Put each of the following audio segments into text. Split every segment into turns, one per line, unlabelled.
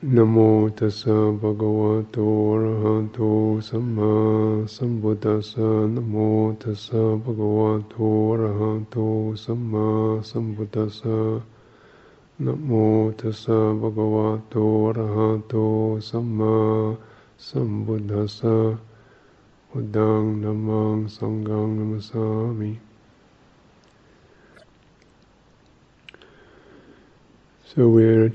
Namo tassa bhagavato arahato samma sambuddhassa. Namo tassa bhagavato arahato samma sambuddhassa. Namo tassa bhagavato arahato samma sambuddhassa. Buddhang namang sanghang namasami. So we're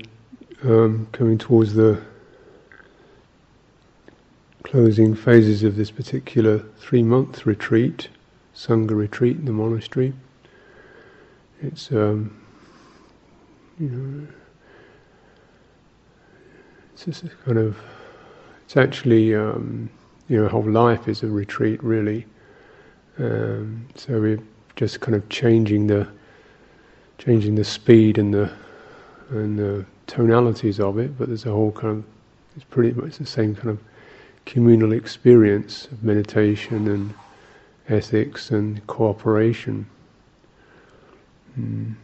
um, coming towards the closing phases of this particular three month retreat, Sangha retreat in the monastery. It's, um, you know, it's just kind of, it's actually, um, you know, whole life is a retreat really. Um, so we're just kind of changing the, changing the speed and the, and the tonalities of it, but there's a whole kind of, it's pretty much the same kind of communal experience of meditation and ethics and cooperation. Mm.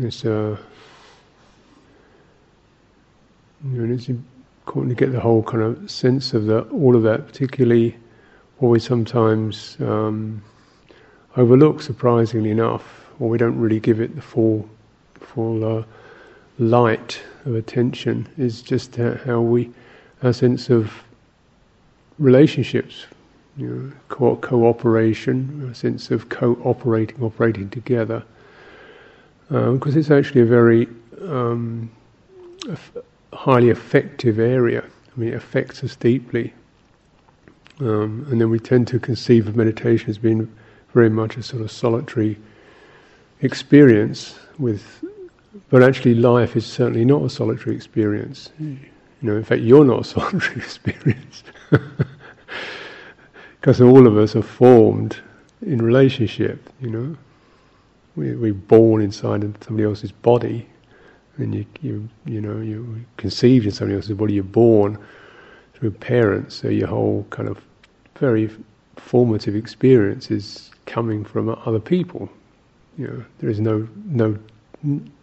It's, uh, you know, it's important to get the whole kind of sense of that, all of that, particularly what we sometimes um, overlook, surprisingly enough, or we don't really give it the full, full. Uh, light of attention is just how we, our sense of relationships, you know, co- cooperation, a sense of cooperating, operating together. Because um, it's actually a very um, highly effective area. I mean, it affects us deeply. Um, and then we tend to conceive of meditation as being very much a sort of solitary experience with but actually, life is certainly not a solitary experience. You know, in fact, you're not a solitary experience. because all of us are formed in relationship, you know. We, we're born inside somebody else's body, and you, you, you know, you're conceived in somebody else's body, you're born through parents, so your whole kind of very formative experience is coming from other people. You know, there is no, no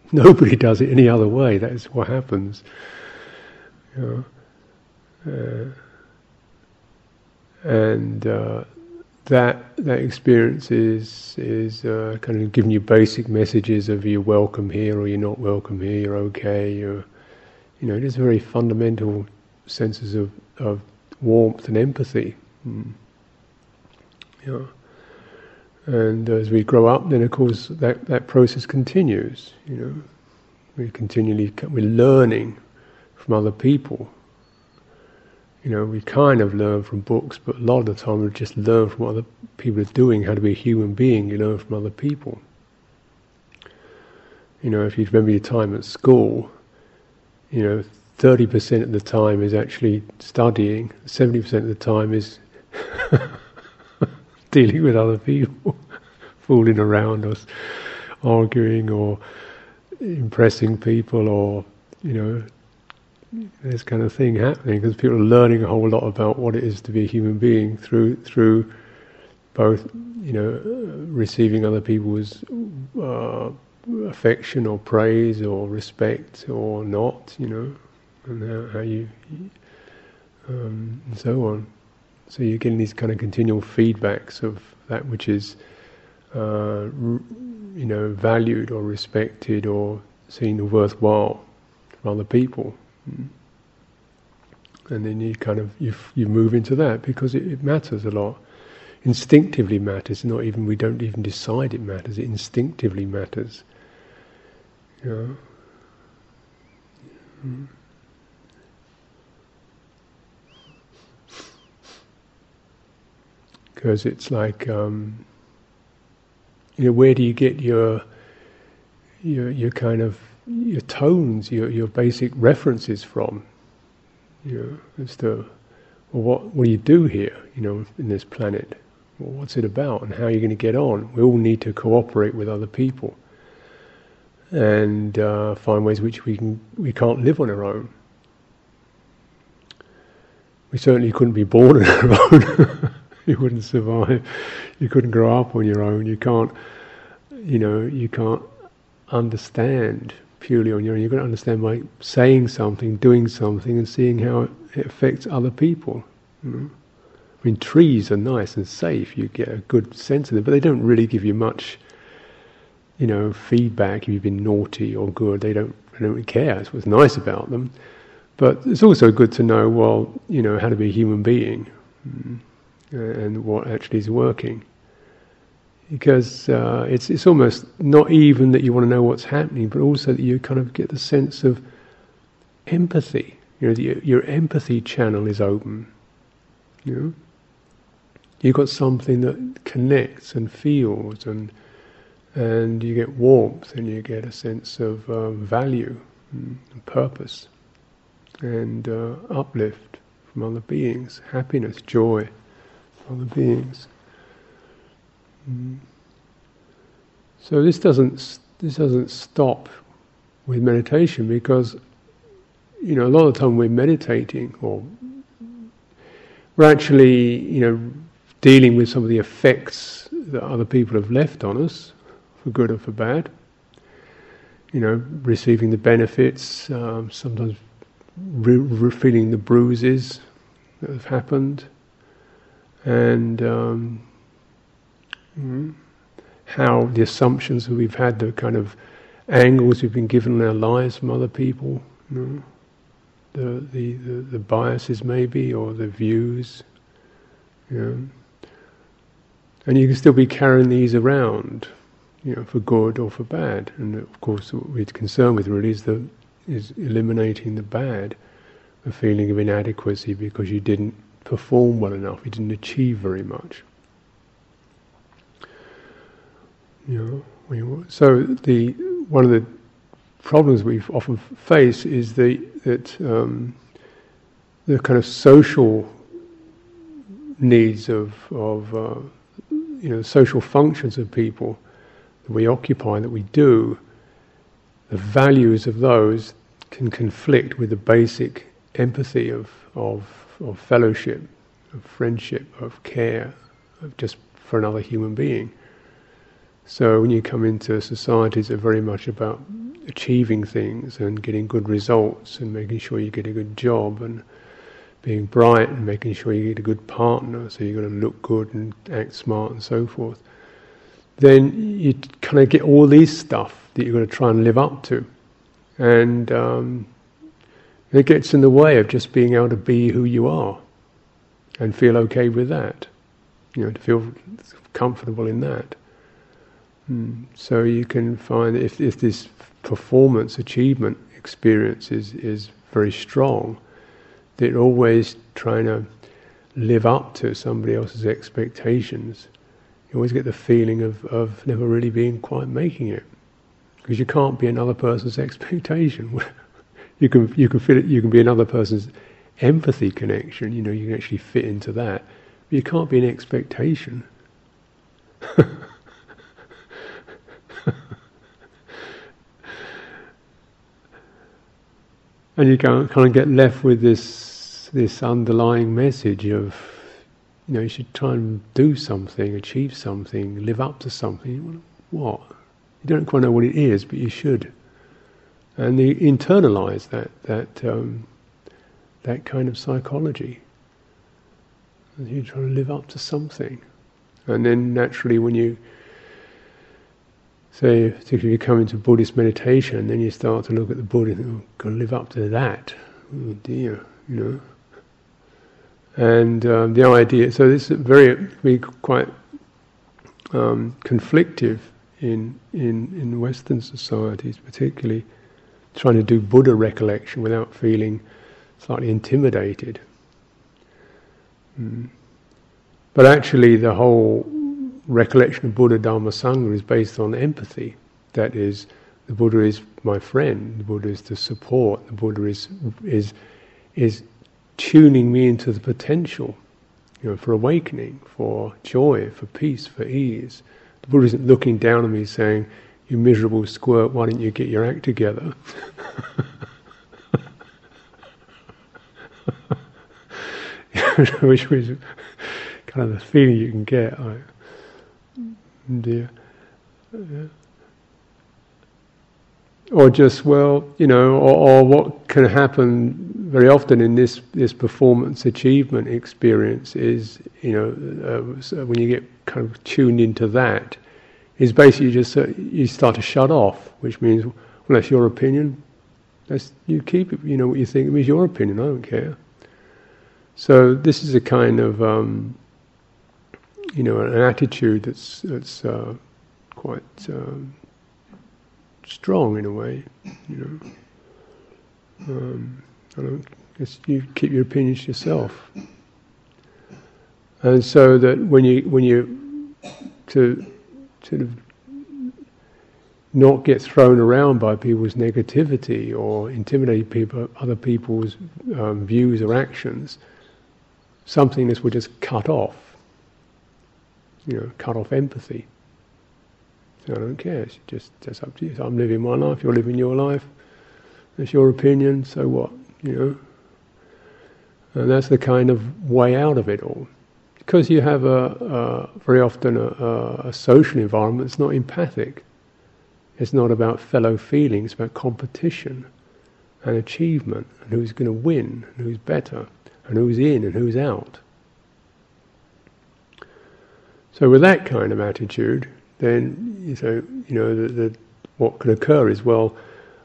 Nobody does it any other way. That is what happens. You know? uh, and uh, that that experience is is uh, kind of giving you basic messages of you're welcome here or you're not welcome here. You're okay. You're, you know, just very fundamental senses of of warmth and empathy. Mm. Yeah. And as we grow up, then of course that, that process continues. You know, we continually we're learning from other people. You know, we kind of learn from books, but a lot of the time we just learn from what other people are doing. How to be a human being, you learn from other people. You know, if you remember your time at school, you know, thirty percent of the time is actually studying. Seventy percent of the time is dealing with other people, fooling around or arguing or impressing people or, you know, this kind of thing happening because people are learning a whole lot about what it is to be a human being through through both, you know, receiving other people's uh, affection or praise or respect or not, you know, and how, how you, um, and so on. So you're getting these kind of continual feedbacks of that which is, uh, you know, valued or respected or seen worthwhile from other people. Mm. And then you kind of you you move into that because it, it matters a lot. Instinctively matters. Not even we don't even decide it matters. It instinctively matters. You know. Mm. Because it's like um, you know where do you get your your your kind of your tones, your your basic references from? You know, as to well, what what do you do here? You know, in this planet, well, what's it about, and how are you going to get on? We all need to cooperate with other people and uh, find ways which we can we can't live on our own. We certainly couldn't be born on our own. you wouldn't survive. You couldn't grow up on your own. You can't, you know, you can't understand purely on your own. You've got to understand by saying something, doing something, and seeing how it affects other people. You know? I mean, trees are nice and safe. You get a good sense of them, but they don't really give you much, you know, feedback if you've been naughty or good. They don't. They don't really care. That's what's nice about them. But it's also good to know, well, you know, how to be a human being mm, and what actually is working. Because uh, it's it's almost not even that you want to know what's happening, but also that you kind of get the sense of empathy. You know, the, your empathy channel is open. You know, you've got something that connects and feels, and and you get warmth, and you get a sense of um, value and purpose and uh, uplift from other beings, happiness, joy other beings. Mm. So this doesn't this doesn't stop with meditation because you know a lot of the time we're meditating or we're actually you know dealing with some of the effects that other people have left on us for good or for bad. You know, receiving the benefits, um, sometimes re- re- feeling the bruises that have happened, and um, how the assumptions that we've had, the kind of angles we've been given in our lives from other people, you know, the, the, the, the, biases maybe, or the views. You know. And you can still be carrying these around, you know, for good or for bad. And of course, what we're concerned with really is the is eliminating the bad, the feeling of inadequacy because you didn't perform well enough, you didn't achieve very much. You know, so the one of the problems we often face is the that um, the kind of social needs of of uh, you know social functions of people that we occupy that we do the values of those can conflict with the basic empathy of, of, of fellowship, of friendship, of care, of just for another human being. So when you come into societies that are very much about achieving things and getting good results and making sure you get a good job and being bright and making sure you get a good partner, so you've got to look good and act smart and so forth, then you kind of get all these stuff that you're going to try and live up to. And um, it gets in the way of just being able to be who you are and feel okay with that. You know, to feel comfortable in that. Mm. So you can find if, if this performance achievement experience is, is very strong, that you're always trying to live up to somebody else's expectations. You always get the feeling of, of never really being quite making it because you can't be another person's expectation. You can you can fit it, you can be another person's empathy connection. You know, you can actually fit into that, but you can't be an expectation. and you can kind of get left with this this underlying message of you know you should try and do something, achieve something, live up to something. What? You don't quite know what it is, but you should. And they internalize that that um, that kind of psychology. And you try to live up to something, and then naturally, when you say, particularly if you come into Buddhist meditation, then you start to look at the Buddha and think, oh, got to live up to that. Oh dear, you know. And um, the idea, so this is very, very quite um, conflictive in, in, in Western societies, particularly trying to do Buddha recollection without feeling slightly intimidated. Mm. But actually, the whole recollection of Buddha, Dharma, Sangha is based on empathy. That is, the Buddha is my friend. The Buddha is the support. The Buddha is is is tuning me into the potential, you know, for awakening, for joy, for peace, for ease. The Buddha isn't looking down on me saying, You miserable squirt, why don't you get your act together? Which was kind of the feeling you can get. Dear. Yeah. or just well, you know, or, or what can happen very often in this this performance achievement experience is, you know, uh, when you get kind of tuned into that, is basically just uh, you start to shut off, which means, well, that's your opinion. That's you keep it. You know what you think. It means your opinion. I don't care. So this is a kind of, um, you know, an attitude that's that's uh, quite um, strong in a way. You know. Um, I don't, just you keep your opinions to yourself. And so that when you when you to sort of not get thrown around by people's negativity or intimidate people, other people's um, views or actions, something this will just cut off. You know, cut off empathy. So I don't care. It's just that's up to you. So I'm living my life. You're living your life. That's your opinion. So what? You know. And that's the kind of way out of it all because you have a, a very often a, a, social environment that's not empathic. It's not about fellow feeling, it's about competition and achievement and who's going to win and who's better and who's in and who's out. So with that kind of attitude, then you know, you know the, the, what can occur is well,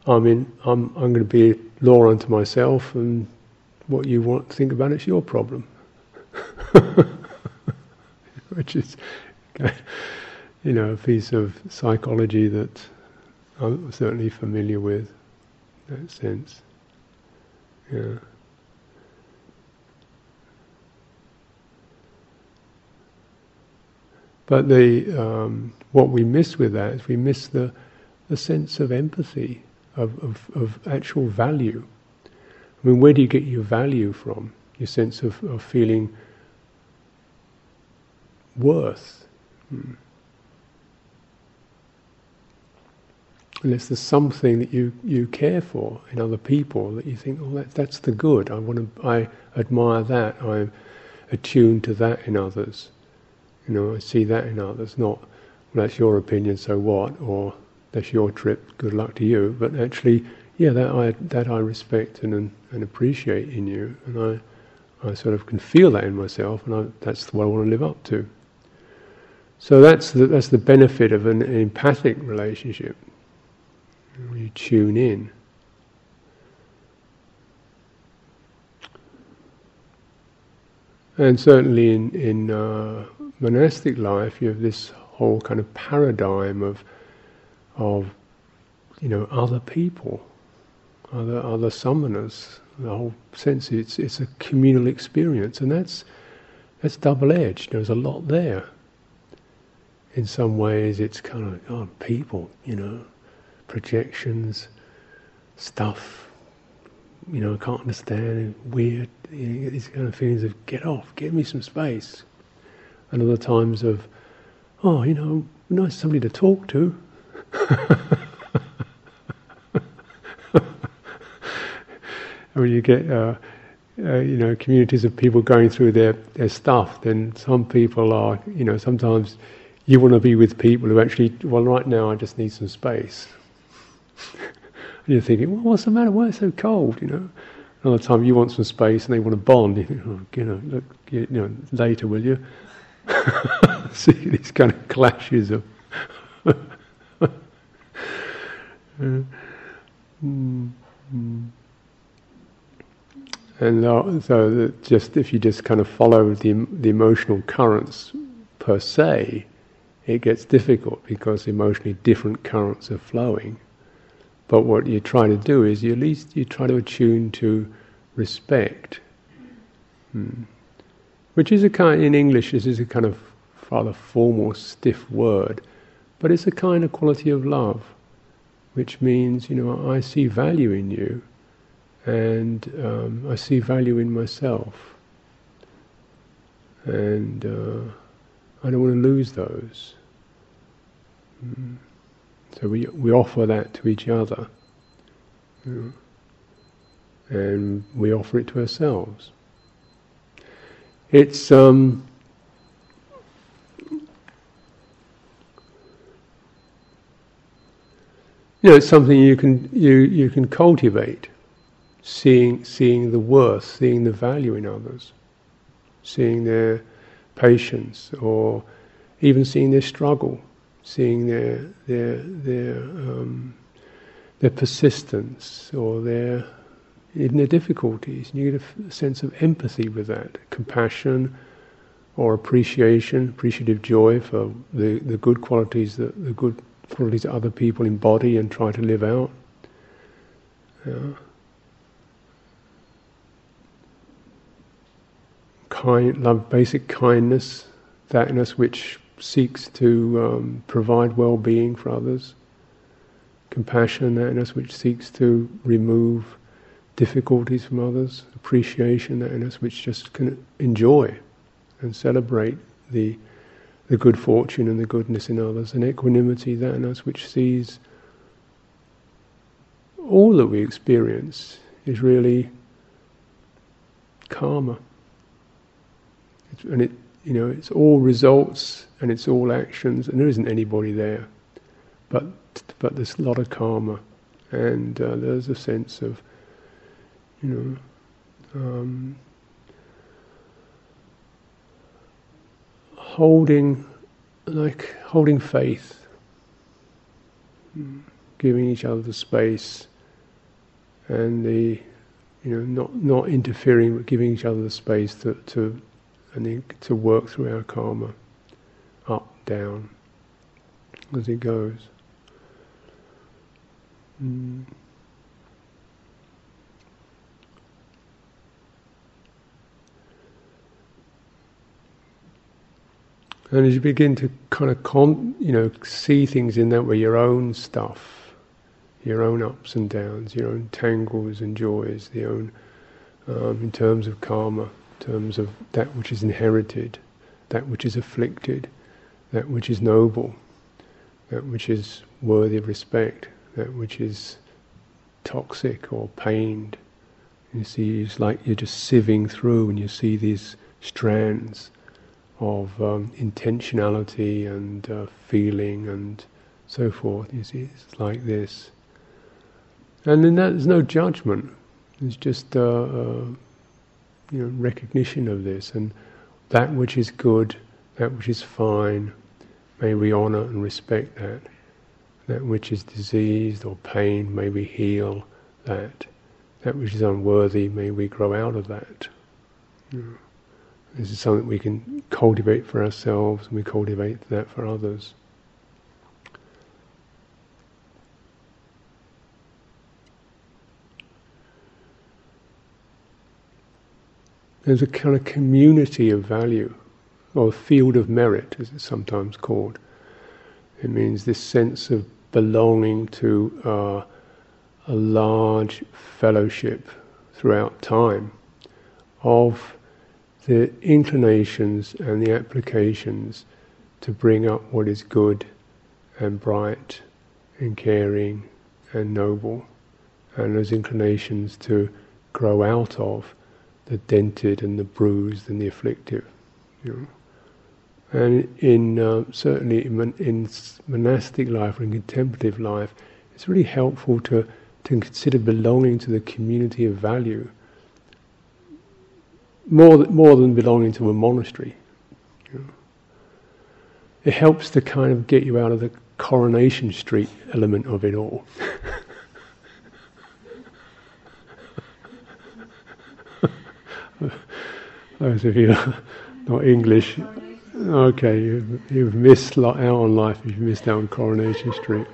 I'm in, I'm I'm going to be law unto myself, and what you want to think about it's your problem. which is, you know, a piece of psychology that I'm certainly familiar with, that sense. Yeah. But the um, what we miss with that is we miss the the sense of empathy, of, of, of actual value. I mean, where do you get your value from? Your sense of, of feeling worth. Hmm. Unless there's something that you, you care for in other people that you think, oh, that, that's the good. I want to, I admire that. I'm attuned to that in others. You know, I see that in others. Not, well, that's your opinion, so what? Or that's your trip. Good luck to you. But actually, yeah, that I that I respect and and appreciate in you, and I I sort of can feel that in myself, and I, that's what I want to live up to. So that's the, that's the benefit of an, empathic relationship. You tune in. And certainly in, in uh, monastic life, you have this whole kind of paradigm of, of you know, other people, other other samanas. The whole sense it's it's a communal experience, and that's that's double edged. There's a lot there in some ways it's kind of oh, people, you know, projections, stuff, you know, I can't understand, weird, you know, these kind of feelings of get off, give me some space. And other times of, oh, you know, nice somebody to talk to. when you get, uh, uh, you know, communities of people going through their, their stuff, then some people are, you know, sometimes you want to be with people who actually, well, right now I just need some space. and you're thinking, well, what's the matter? Why is it so cold? You know. Another time you want some space and they want to bond. You think, oh, you know, look, you know, later, will you? See these kind of clashes of. And so, just if you just kind of follow the the emotional currents per se, it gets difficult because emotionally different currents are flowing. But what you try to do is you at least you try to attune to respect, hmm. which is a kind in English. This is a kind of rather formal, stiff word, but it's a kind of quality of love, which means you know I see value in you, and um, I see value in myself, and. Uh, I don't want to lose those. Mm. So we we offer that to each other, you and we offer it to ourselves. It's um, you know, it's something you can you you can cultivate, seeing seeing the worth, seeing the value in others, seeing their patience, or even seeing their struggle, seeing their their their um, their persistence or their even their difficulties. And you get a sense of empathy with that, compassion or appreciation, appreciative joy for the, the good qualities that the good qualities that other people embody and try to live out. Yeah. Kind, love, basic kindness, that in us which seeks to um, provide well-being for others. Compassion, that in us which seeks to remove difficulties from others. Appreciation, that in us which just can enjoy and celebrate the the good fortune and the goodness in others, and equanimity that in us which sees all that we experience is really karma. And it, you know, it's all results and it's all actions, and there isn't anybody there, but but there's a lot of karma, and uh, there's a sense of, you know. Um, holding, like holding faith, giving each other the space, and the, you know, not not interfering, but giving each other the space to to, and to work through our karma, up, down, as it goes. Mm. And as you begin to kind of con, you know, see things in that way, your own stuff, your own ups and downs, your own tangles and joys, the own, um, in terms of karma, terms of that which is inherited, that which is afflicted, that which is noble, that which is worthy of respect, that which is toxic or pained. You see, it's like you're just sieving through and you see these strands of um, intentionality and uh, feeling and so forth. You see, it's like this. And then that, there's no judgment. It's just uh, uh, you know recognition of this and that which is good, that which is fine. May we honour and respect that. That which is diseased or pain, may we heal that. That which is unworthy, may we grow out of that. This is something we can cultivate for ourselves and we cultivate that for others. There's a kind of community of value, or a field of merit, as it's sometimes called. It means this sense of belonging to uh, a large fellowship throughout time of the inclinations and the applications to bring up what is good and bright and caring and noble, and those inclinations to grow out of the dented and the bruised and the afflictive. You know. And in uh, certainly in, in, monastic life or in contemplative life, it's really helpful to to consider belonging to the community of value more, more than belonging to a monastery. You know. It helps to kind of get you out of the Coronation Street element of it all. Those of you not English, okay, you've, you've missed out on life if you've missed out on Coronation Street.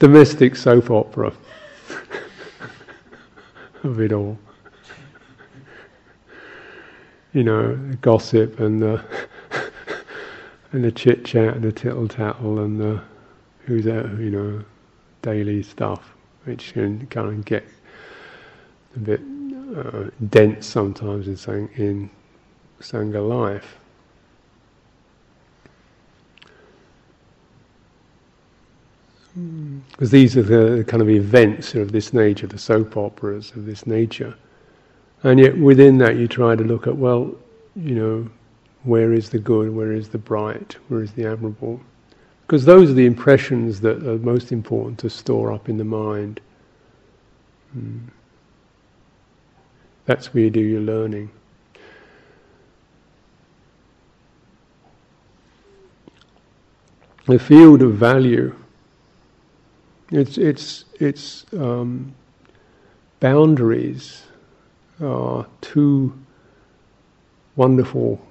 Domestic soap opera. Of it all. You know, gossip and the uh, and the chit chat and the tittle tattle and the who's that, you know, daily stuff, which can kind of get a bit uh, dense sometimes in sang- in sangha life. Because these are the kind of events of this nature, the soap operas of this nature and yet within that you try to look at, well, you know, where is the good, where is the bright, where is the admirable? Because those are the impressions that are most important to store up in the mind. Mm. That's where you do your learning. The field of value. It's it's it's um, boundaries are two wonderful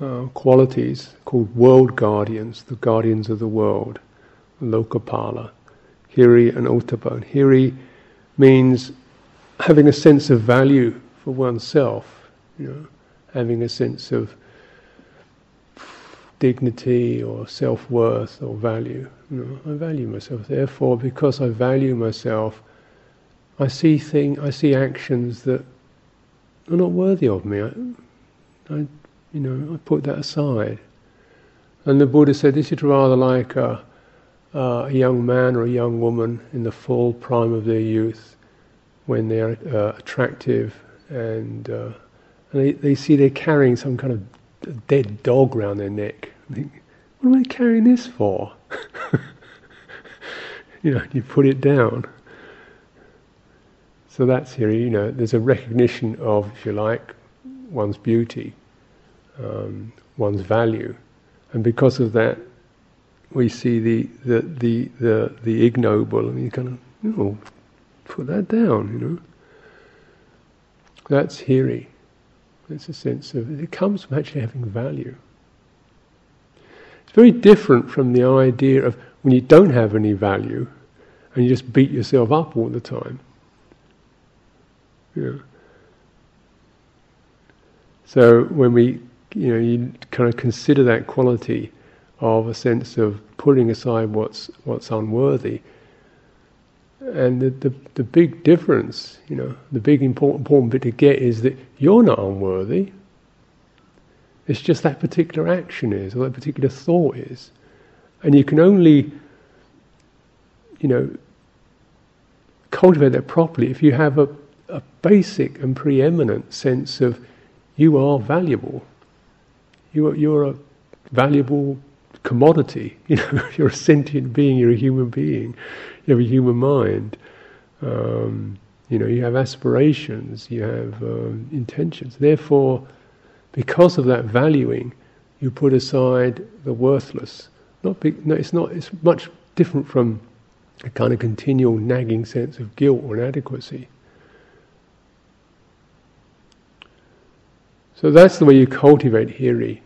uh, qualities called world guardians, the guardians of the world, Lokapala, Hiri and Ottappa. Hiri means having a sense of value for oneself, you know, having a sense of dignity or self worth or value. You know, I value myself. Therefore, because I value myself, I see thing, I see actions that are not worthy of me. I, I, you know, I put that aside. And the Buddha said this is rather like a, a young man or a young woman in the full prime of their youth, when they're uh, attractive and, uh, and they, they see they're carrying some kind of dead dog around their neck. I think, what am I carrying this for? you know, you put it down. So that's here, you know, there's a recognition of, if you like, one's beauty, um, one's value. And because of that, we see the, the, the, the, the ignoble, and you kind of, put that down, you know. That's hiri. It's a sense of, it comes from actually having value. It's very different from the idea of when you don't have any value and you just beat yourself up all the time. Yeah. So when we, you know, you kind of consider that quality of a sense of putting aside what's what's unworthy, and the, the, the big difference, you know, the big important, important bit to get is that you're not unworthy. It's just that particular action is, or that particular thought is. And you can only, you know, cultivate that properly if you have a a basic and preeminent sense of you are valuable. You are, you're a valuable commodity. You know, you're a sentient being. You're a human being. You have a human mind. Um, you know, you have aspirations. You have um, intentions. Therefore, because of that valuing, you put aside the worthless. Not big, no, it's not. It's much different from a kind of continual nagging sense of guilt or inadequacy. So that's the way you cultivate hiri.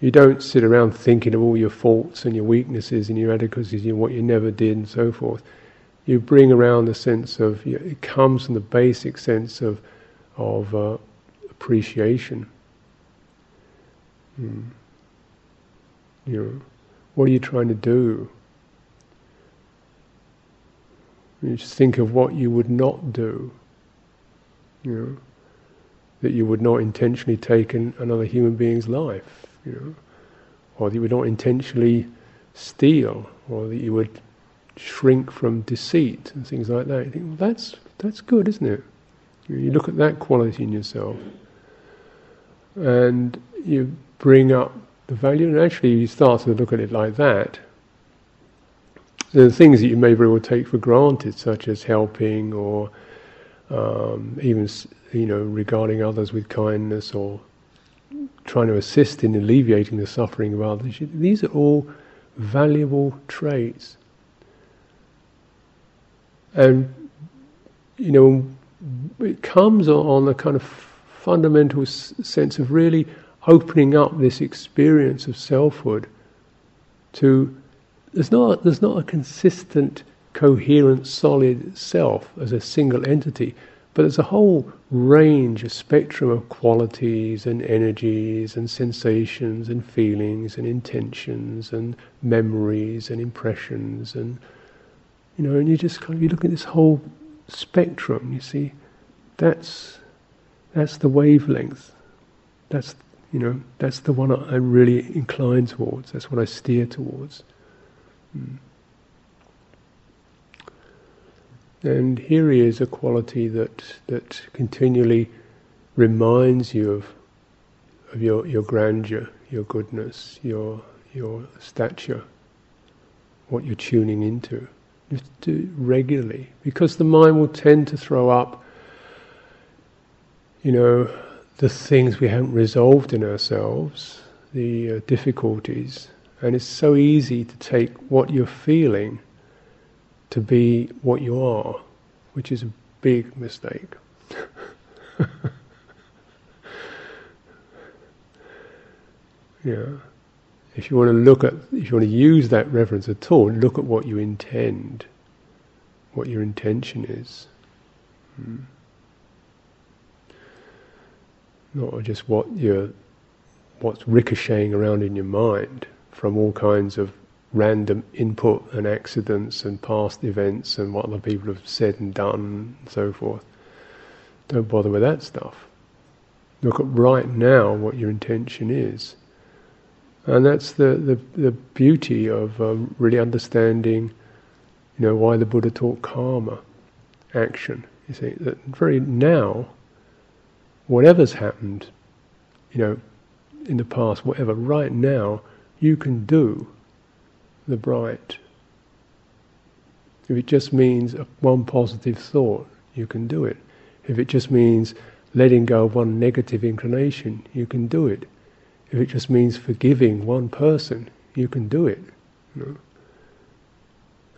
You don't sit around thinking of all your faults and your weaknesses and your inadequacies and what you never did and so forth. You bring around the sense of it comes from the basic sense of of uh, appreciation. Hmm. You know, what are you trying to do? You just think of what you would not do. You know that you would not intentionally take an, another human being's life, you know, or that you would not intentionally steal, or that you would shrink from deceit and things like that. You think, well, that's that's good, isn't it? You look at that quality in yourself, and you bring up the value, and actually you start to look at it like that. Are things that you may very well take for granted, such as helping or um, even you know, regarding others with kindness or trying to assist in alleviating the suffering of others. These are all valuable traits. And, you know, it comes on a kind of fundamental sense of really opening up this experience of selfhood to there's not there's not a consistent, coherent, solid self as a single entity. But there's a whole range, a spectrum of qualities and energies and sensations and feelings and intentions and memories and impressions and you know, and you just kind of you look at this whole spectrum. You see, that's that's the wavelength. That's you know that's the one I'm really incline towards. That's what I steer towards. Mm. And hiri is a quality that that continually reminds you of of your, your grandeur, your goodness, your your stature, what you're tuning into. You have to do it regularly because the mind will tend to throw up, you know, the things we haven't resolved in ourselves, the uh, difficulties, and it's so easy to take what you're feeling to be what you are, which is a big mistake. yeah. If you want to look at, if you want to use that reference at all, look at what you intend, what your intention is. Hmm. Not just what you're, what's ricocheting around in your mind from all kinds of random input and accidents and past events and what other people have said and done and so forth. Don't bother with that stuff. Look at right now what your intention is. And that's the, the, the beauty of um, really understanding, you know, why the Buddha taught karma, action. You see, that very now, whatever's happened, you know, in the past, whatever, right now, you can do the bright. If it just means one positive thought, you can do it. If it just means letting go of one negative inclination, you can do it. If it just means forgiving one person, you can do it. You know?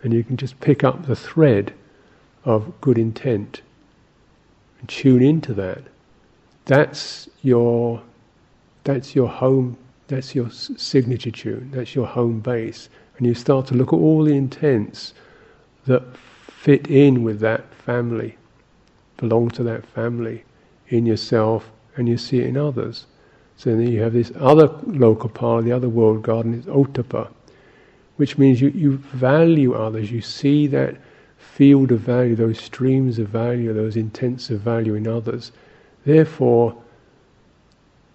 And you can just pick up the thread of good intent and tune into that. That's your that's your home that's your signature tune, that's your home base. And you start to look at all the intents that fit in with that family, belong to that family, in yourself, and you see it in others. So then you have this other lokapala, the other world guardian is ottappa, which means you, you value others, you see that field of value, those streams of value, those intents of value in others. Therefore,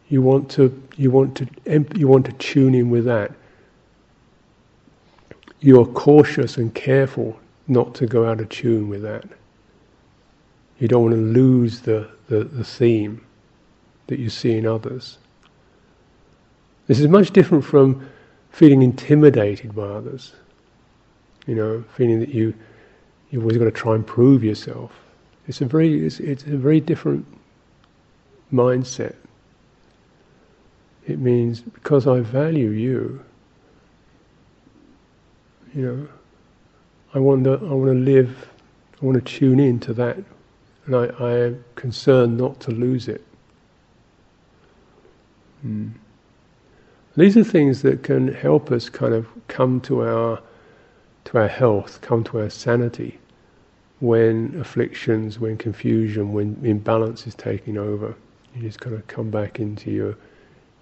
you want to you want to you want to tune in with that. You're cautious and careful not to go out of tune with that. You don't want to lose the, the, the theme that you see in others. This is much different from feeling intimidated by others. You know, feeling that you you've always got to try and prove yourself. It's a very it's, it's a very different mindset. It means because I value you, you know, I want to I want to live, I want to tune in to that, and I, I am concerned not to lose it. Hmm. These are things that can help us kind of come to our to our health, come to our sanity when afflictions, when confusion, when imbalance is taking over. You just kind of come back into your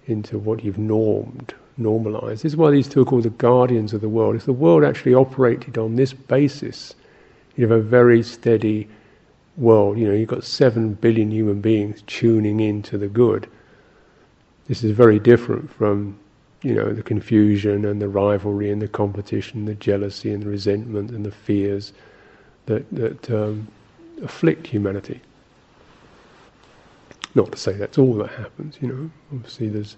into what you've normed, normalized. This is why these two are called the guardians of the world. If the world actually operated on this basis, you'd have a very steady world. You know, you've got seven billion human beings tuning into the good this is very different from, you know, the confusion and the rivalry and the competition, the jealousy and the resentment and the fears that that um, afflict humanity. Not to say that's all that happens, you know. Obviously, there's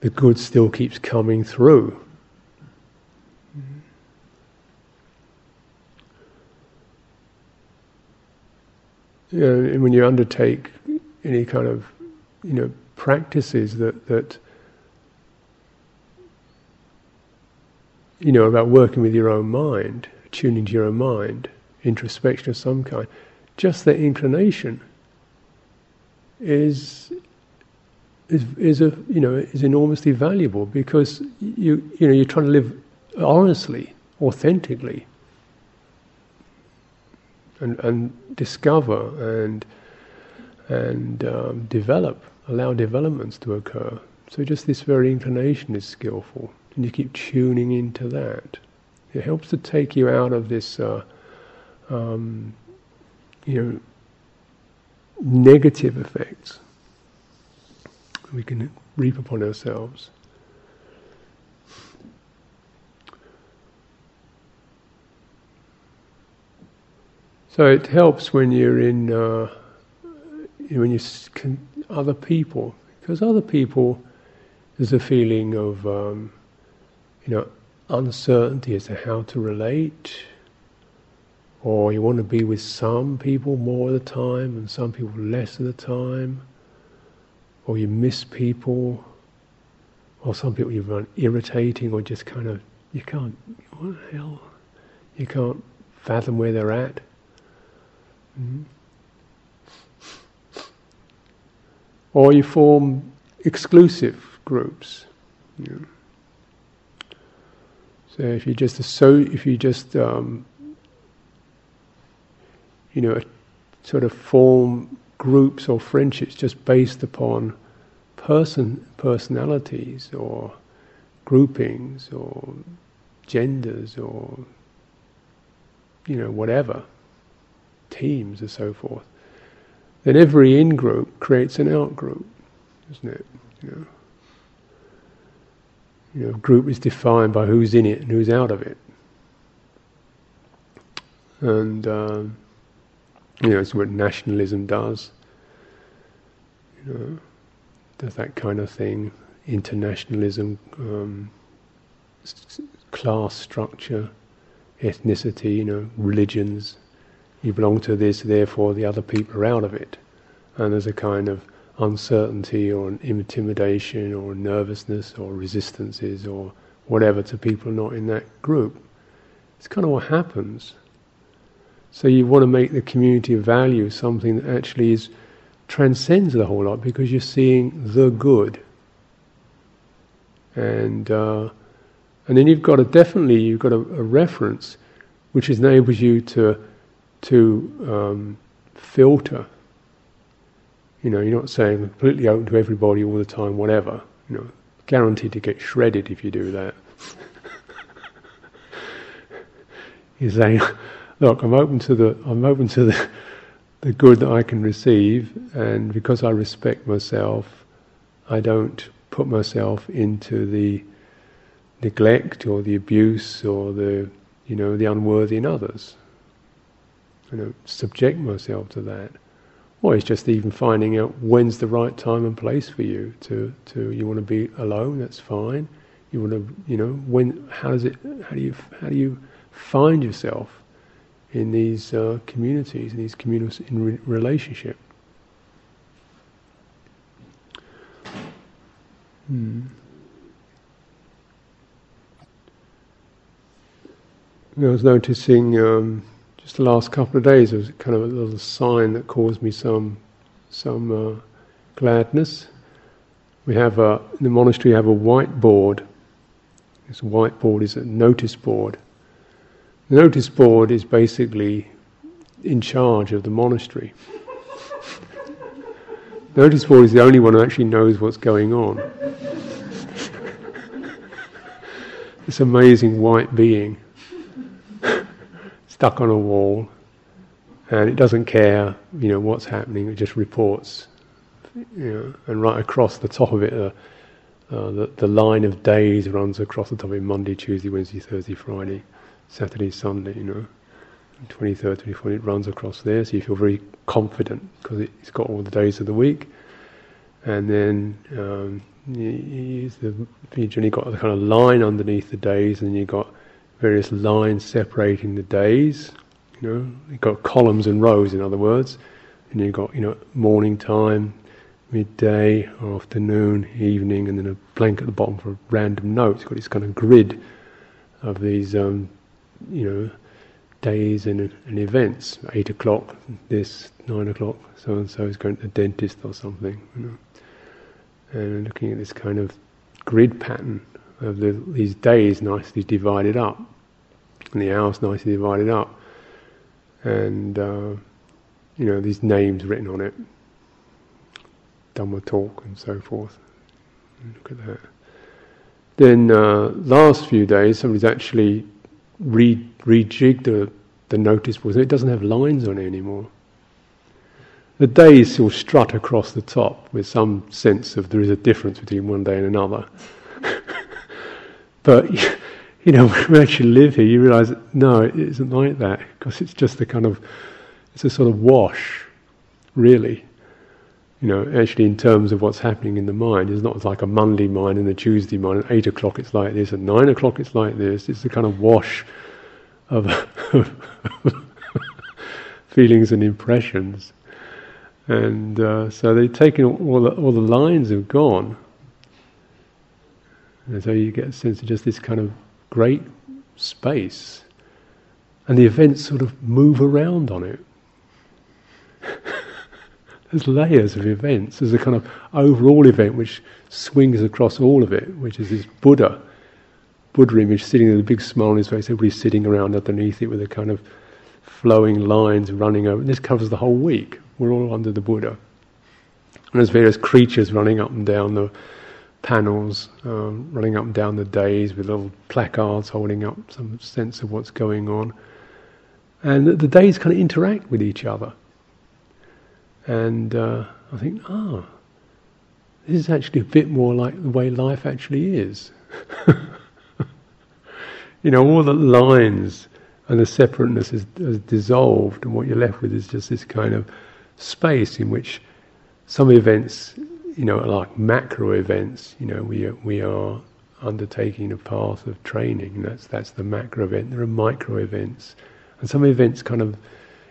the good still keeps coming through. You know, and when you undertake any kind of, you know, practices that that you know about working with your own mind, tuning to your own mind, introspection of some kind. Just that inclination is is is a you know is enormously valuable because you you know you're trying to live honestly, authentically, and and discover and and um, develop allow developments to occur. So just this very inclination is skillful, and you keep tuning into that. It helps to take you out of this, uh, um, you know, negative effects we can reap upon ourselves. So it helps when you're in, uh, when you can other people, because other people, there's a feeling of, um, you know, uncertainty as to how to relate, or you want to be with some people more of the time and some people less of the time, or you miss people, or some people you find irritating, or just kind of you can't what the hell you can't fathom where they're at. Mm-hmm. Or you form exclusive groups. You know. So if you just so if you just um, you know sort of form groups or friendships just based upon person personalities or groupings or genders or you know whatever teams and so forth then every in group creates an out group isn't it you know you know, group is defined by who's in it and who's out of it. And, um, you know, it's what nationalism does. You know, does that kind of thing. Internationalism, um, class structure, ethnicity, you know, religions. You belong to this, therefore the other people are out of it. And there's a kind of uncertainty or intimidation or nervousness or resistances or whatever to people not in that group. It's kind of what happens. So you want to make the community of value something that actually is transcends the whole lot because you're seeing the good. And uh, and then you've got a definitely you've got a, a reference which enables you to to um, filter you know, you're not saying completely open to everybody all the time, whatever. You know, guaranteed to get shredded if you do that. you're saying, look, I'm open to the, I'm open to the, the good that I can receive, and because I respect myself, I don't put myself into the neglect or the abuse or the, you know, the unworthy in others. I don't subject myself to that. Or it's just even finding out when's the right time and place for you to, to you want to be alone, that's fine. You want to, you know, when, how does it, how do you, how do you find yourself in these uh, communities, in these communities in re- relationship? Hmm. I was noticing um, just the last couple of days, it was kind of a little sign that caused me some some uh, gladness. We have a, in the monastery we have a whiteboard. This whiteboard is a notice board. The notice board is basically in charge of the monastery. notice board is the only one who actually knows what's going on. this amazing white being stuck on a wall, and it doesn't care, you know, what's happening. It just reports, you know, and right across the top of it, uh, uh, the the line of days runs across the top of Monday, Tuesday, Wednesday, Thursday, Friday, Saturday, Sunday. You know, twenty third, twenty fourth. It runs across there, so you feel very confident because it's got all the days of the week, and then. Um, you, you, you've generally got a kind of line underneath the days, and you've got various lines separating the days. You know, you've got columns and rows, in other words, and you've got you know morning time, midday, afternoon, evening, and then a blank at the bottom for random notes. You've got this kind of grid of these, um, you know, days and, and events. Eight o'clock, this, nine o'clock, so and so is going to the dentist or something. You know, and looking at this kind of grid pattern of the, these days nicely divided up, and the hours nicely divided up, and uh, you know these names written on it, Dhamma talk and so forth. Look at that. Then uh, last few days, somebody's actually re- rejig the the notice board. It doesn't have lines on it anymore. The days still strut across the top with some sense of there is a difference between one day and another. But you know, when you actually live here, you realise no, it isn't like that because it's just a kind of, it's a sort of wash, really. You know, actually in terms of what's happening in the mind. It's not like a Monday mind and a Tuesday mind. At eight o'clock it's like this, at nine o'clock it's like this. It's the kind of wash of feelings and impressions. And uh, so they've taken all the, all the lines have gone. And so you get a sense of just this kind of great space. And the events sort of move around on it. There's layers of events. There's a kind of overall event which swings across all of it, which is this Buddha, Buddha image sitting with a big smile on his face, everybody sitting around underneath it with a kind of flowing lines running over. And this covers the whole week. We're all under the Buddha. And there's various creatures running up and down the panels, um, running up and down the days with little placards holding up some sense of what's going on. And the, the days kind of interact with each other. And uh, I think, ah, this is actually a bit more like the way life actually is. you know, all the lines and the separateness is, is, dissolved, and what you're left with is just this kind of space in which some events, you know, like macro events. You know, we we are undertaking a path of training, and that's that's the macro event. There are micro events, and some events kind of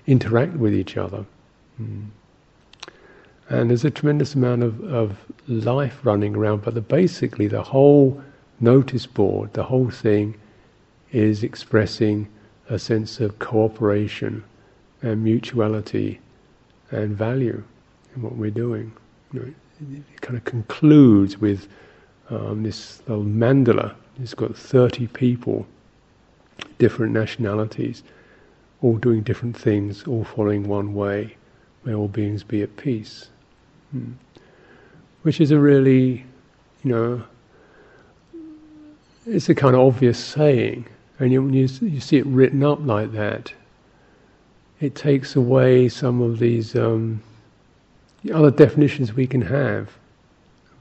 interact with each other. Mm. And there's a tremendous amount of, of life running around, but the, basically the whole notice board, the whole thing, is expressing a sense of cooperation and mutuality and value in what we're doing. You know, it kind of concludes with um, this little mandala. It's got 30 people, different nationalities, all doing different things, all following one way. May all beings be at peace. Hmm. Which is a really, you know, it's a kind of obvious saying, and when you, you see it written up like that, it takes away some of these um, other definitions we can have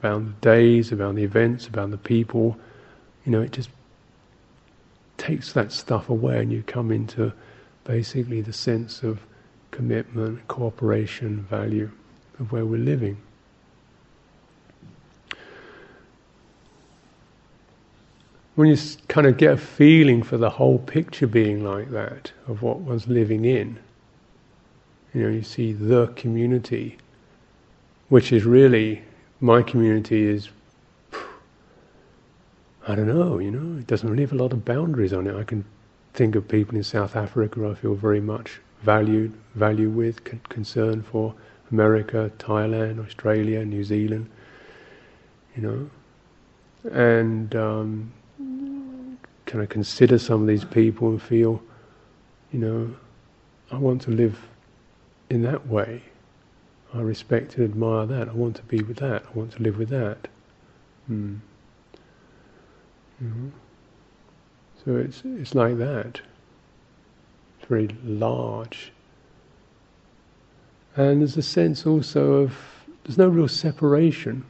about the days, about the events, about the people. You know, it just takes that stuff away, and you come into basically the sense of commitment, cooperation, value of where we're living. When you kind of get a feeling for the whole picture being like that, of what one's living in, you know, you see the community, which is really, my community is, I don't know, you know, it doesn't have a lot of boundaries on it. I can think of people in South Africa I feel very much valued, value with, con- concern for, America, Thailand, Australia, New Zealand, you know, and um, kind of consider some of these people and feel, you know, I want to live in that way. I respect and admire that. I want to be with that. I want to live with that. Hmm. Mm-hmm. So it's it's like that. It's very large. And there's a sense also of there's no real separation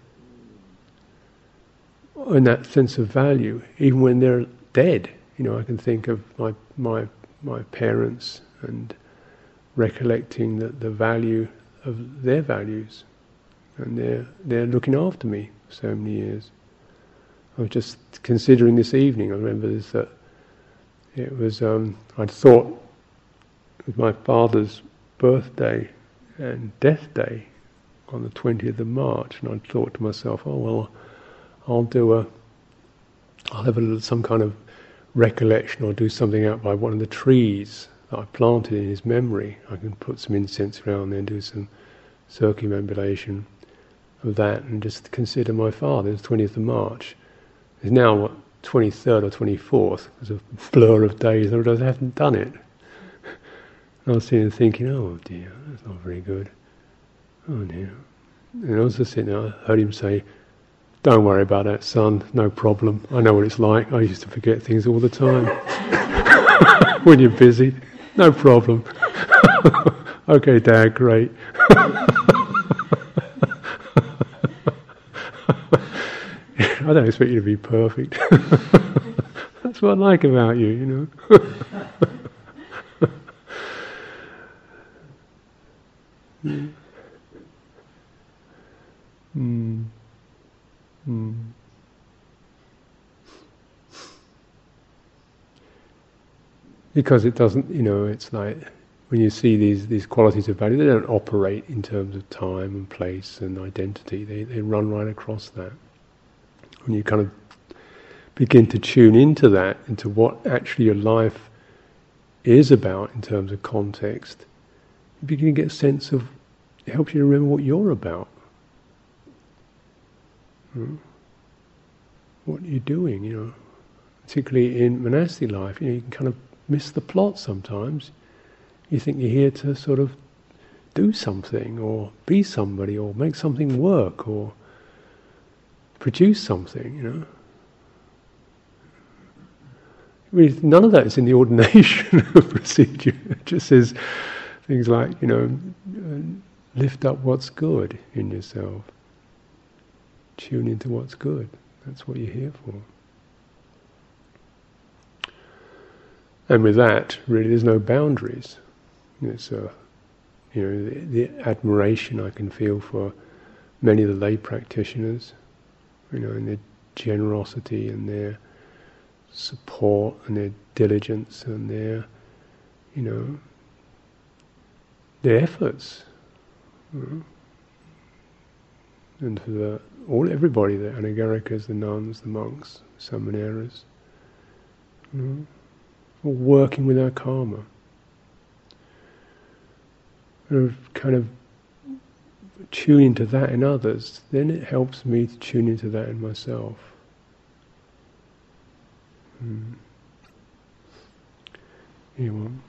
in that sense of value, even when they're dead. You know, I can think of my my my parents and recollecting that the value of their values, and they're they're looking after me for so many years. I was just considering this evening. I remember this that it was um, I'd thought it was my father's birthday and Death Day on the 20th of March, and I thought to myself, oh well, I'll do a, I'll have a, some kind of recollection or do something out by one of the trees that I planted in his memory. I can put some incense around there and do some circumambulation of that and just consider my father. It's 20th of March. It's now, what, 23rd or 24th. There's a blur of days, I haven't done it. I was sitting there thinking, oh dear, that's not very good. Oh dear. And I was just sitting there, I heard him say, don't worry about that, son, no problem. I know what it's like. I used to forget things all the time. when you're busy, no problem. okay, Dad, great. I don't expect you to be perfect. That's what I like about you, you know. Because it doesn't, you know, it's like when you see these these qualities of value, they don't operate in terms of time and place and identity. They they run right across that. When you kind of begin to tune into that, into what actually your life is about in terms of context, you begin to get a sense of it helps you to remember what you're about. Hmm? What you're doing, you know, particularly in monastic life, you know, you can kind of miss the plot sometimes. You think you're here to sort of do something or be somebody or make something work or produce something, you know. None of that is in the ordination procedure. It just says things like, you know, lift up what's good in yourself. Tune into what's good. That's what you're here for. And with that, really, there's no boundaries. It's a, you know, the, the, admiration I can feel for many of the lay practitioners, you know, and their generosity and their support and their diligence and their, you know, their efforts. You know. And for the, all everybody, the anagarikas, the nuns, the monks, samaneras, you know, or working with our karma. and kind of tune into that in others, then it helps me to tune into that in myself. Mm.
Anyone?